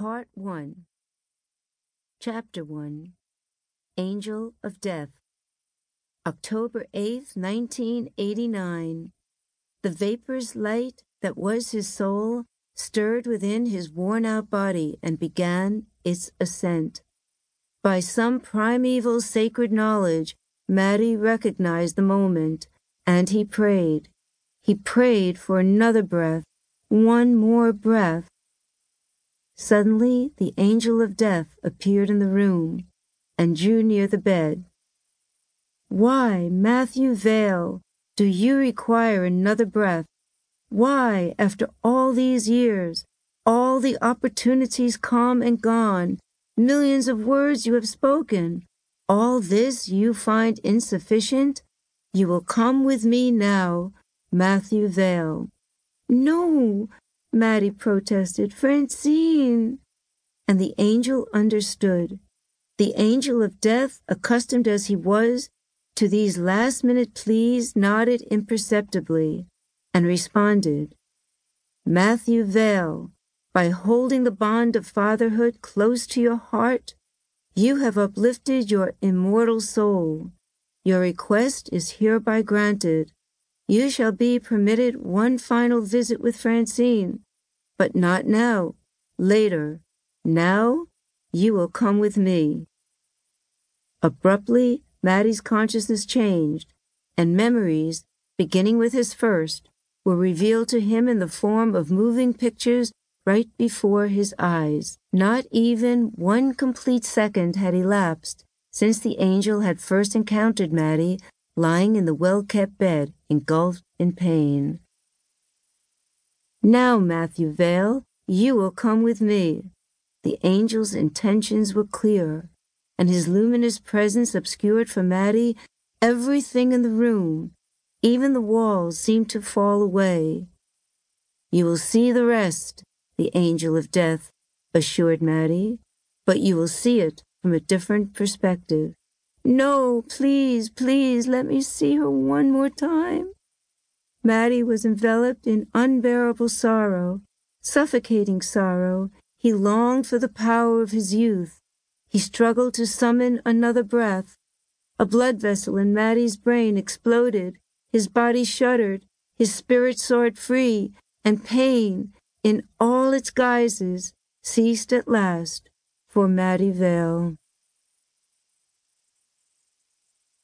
Part 1 Chapter 1 Angel of Death October 8th, 1989 The vaporous light that was his soul stirred within his worn-out body and began its ascent. By some primeval sacred knowledge, Matty recognized the moment, and he prayed. He prayed for another breath, one more breath, Suddenly the angel of death appeared in the room and drew near the bed. Why, Matthew Vale, do you require another breath? Why, after all these years, all the opportunities come and gone, millions of words you have spoken, all this you find insufficient? You will come with me now, Matthew Vale. No, Matty protested. Francine! And the angel understood. The angel of death, accustomed as he was to these last minute pleas, nodded imperceptibly and responded. Matthew Vale, by holding the bond of fatherhood close to your heart, you have uplifted your immortal soul. Your request is hereby granted you shall be permitted one final visit with Francine, but not now, later. Now you will come with me. Abruptly, Matty's consciousness changed, and memories, beginning with his first, were revealed to him in the form of moving pictures right before his eyes. Not even one complete second had elapsed since the angel had first encountered Matty lying in the well-kept bed, engulfed in pain. Now, Matthew Vale, you will come with me. The angel's intentions were clear, and his luminous presence obscured for Matty everything in the room. Even the walls seemed to fall away. You will see the rest, the angel of death assured Matty, but you will see it from a different perspective. No, please, please let me see her one more time. Matty was enveloped in unbearable sorrow, suffocating sorrow. He longed for the power of his youth. He struggled to summon another breath. A blood vessel in Matty's brain exploded. His body shuddered. His spirit soared free, and pain, in all its guises, ceased at last for Matty Vale.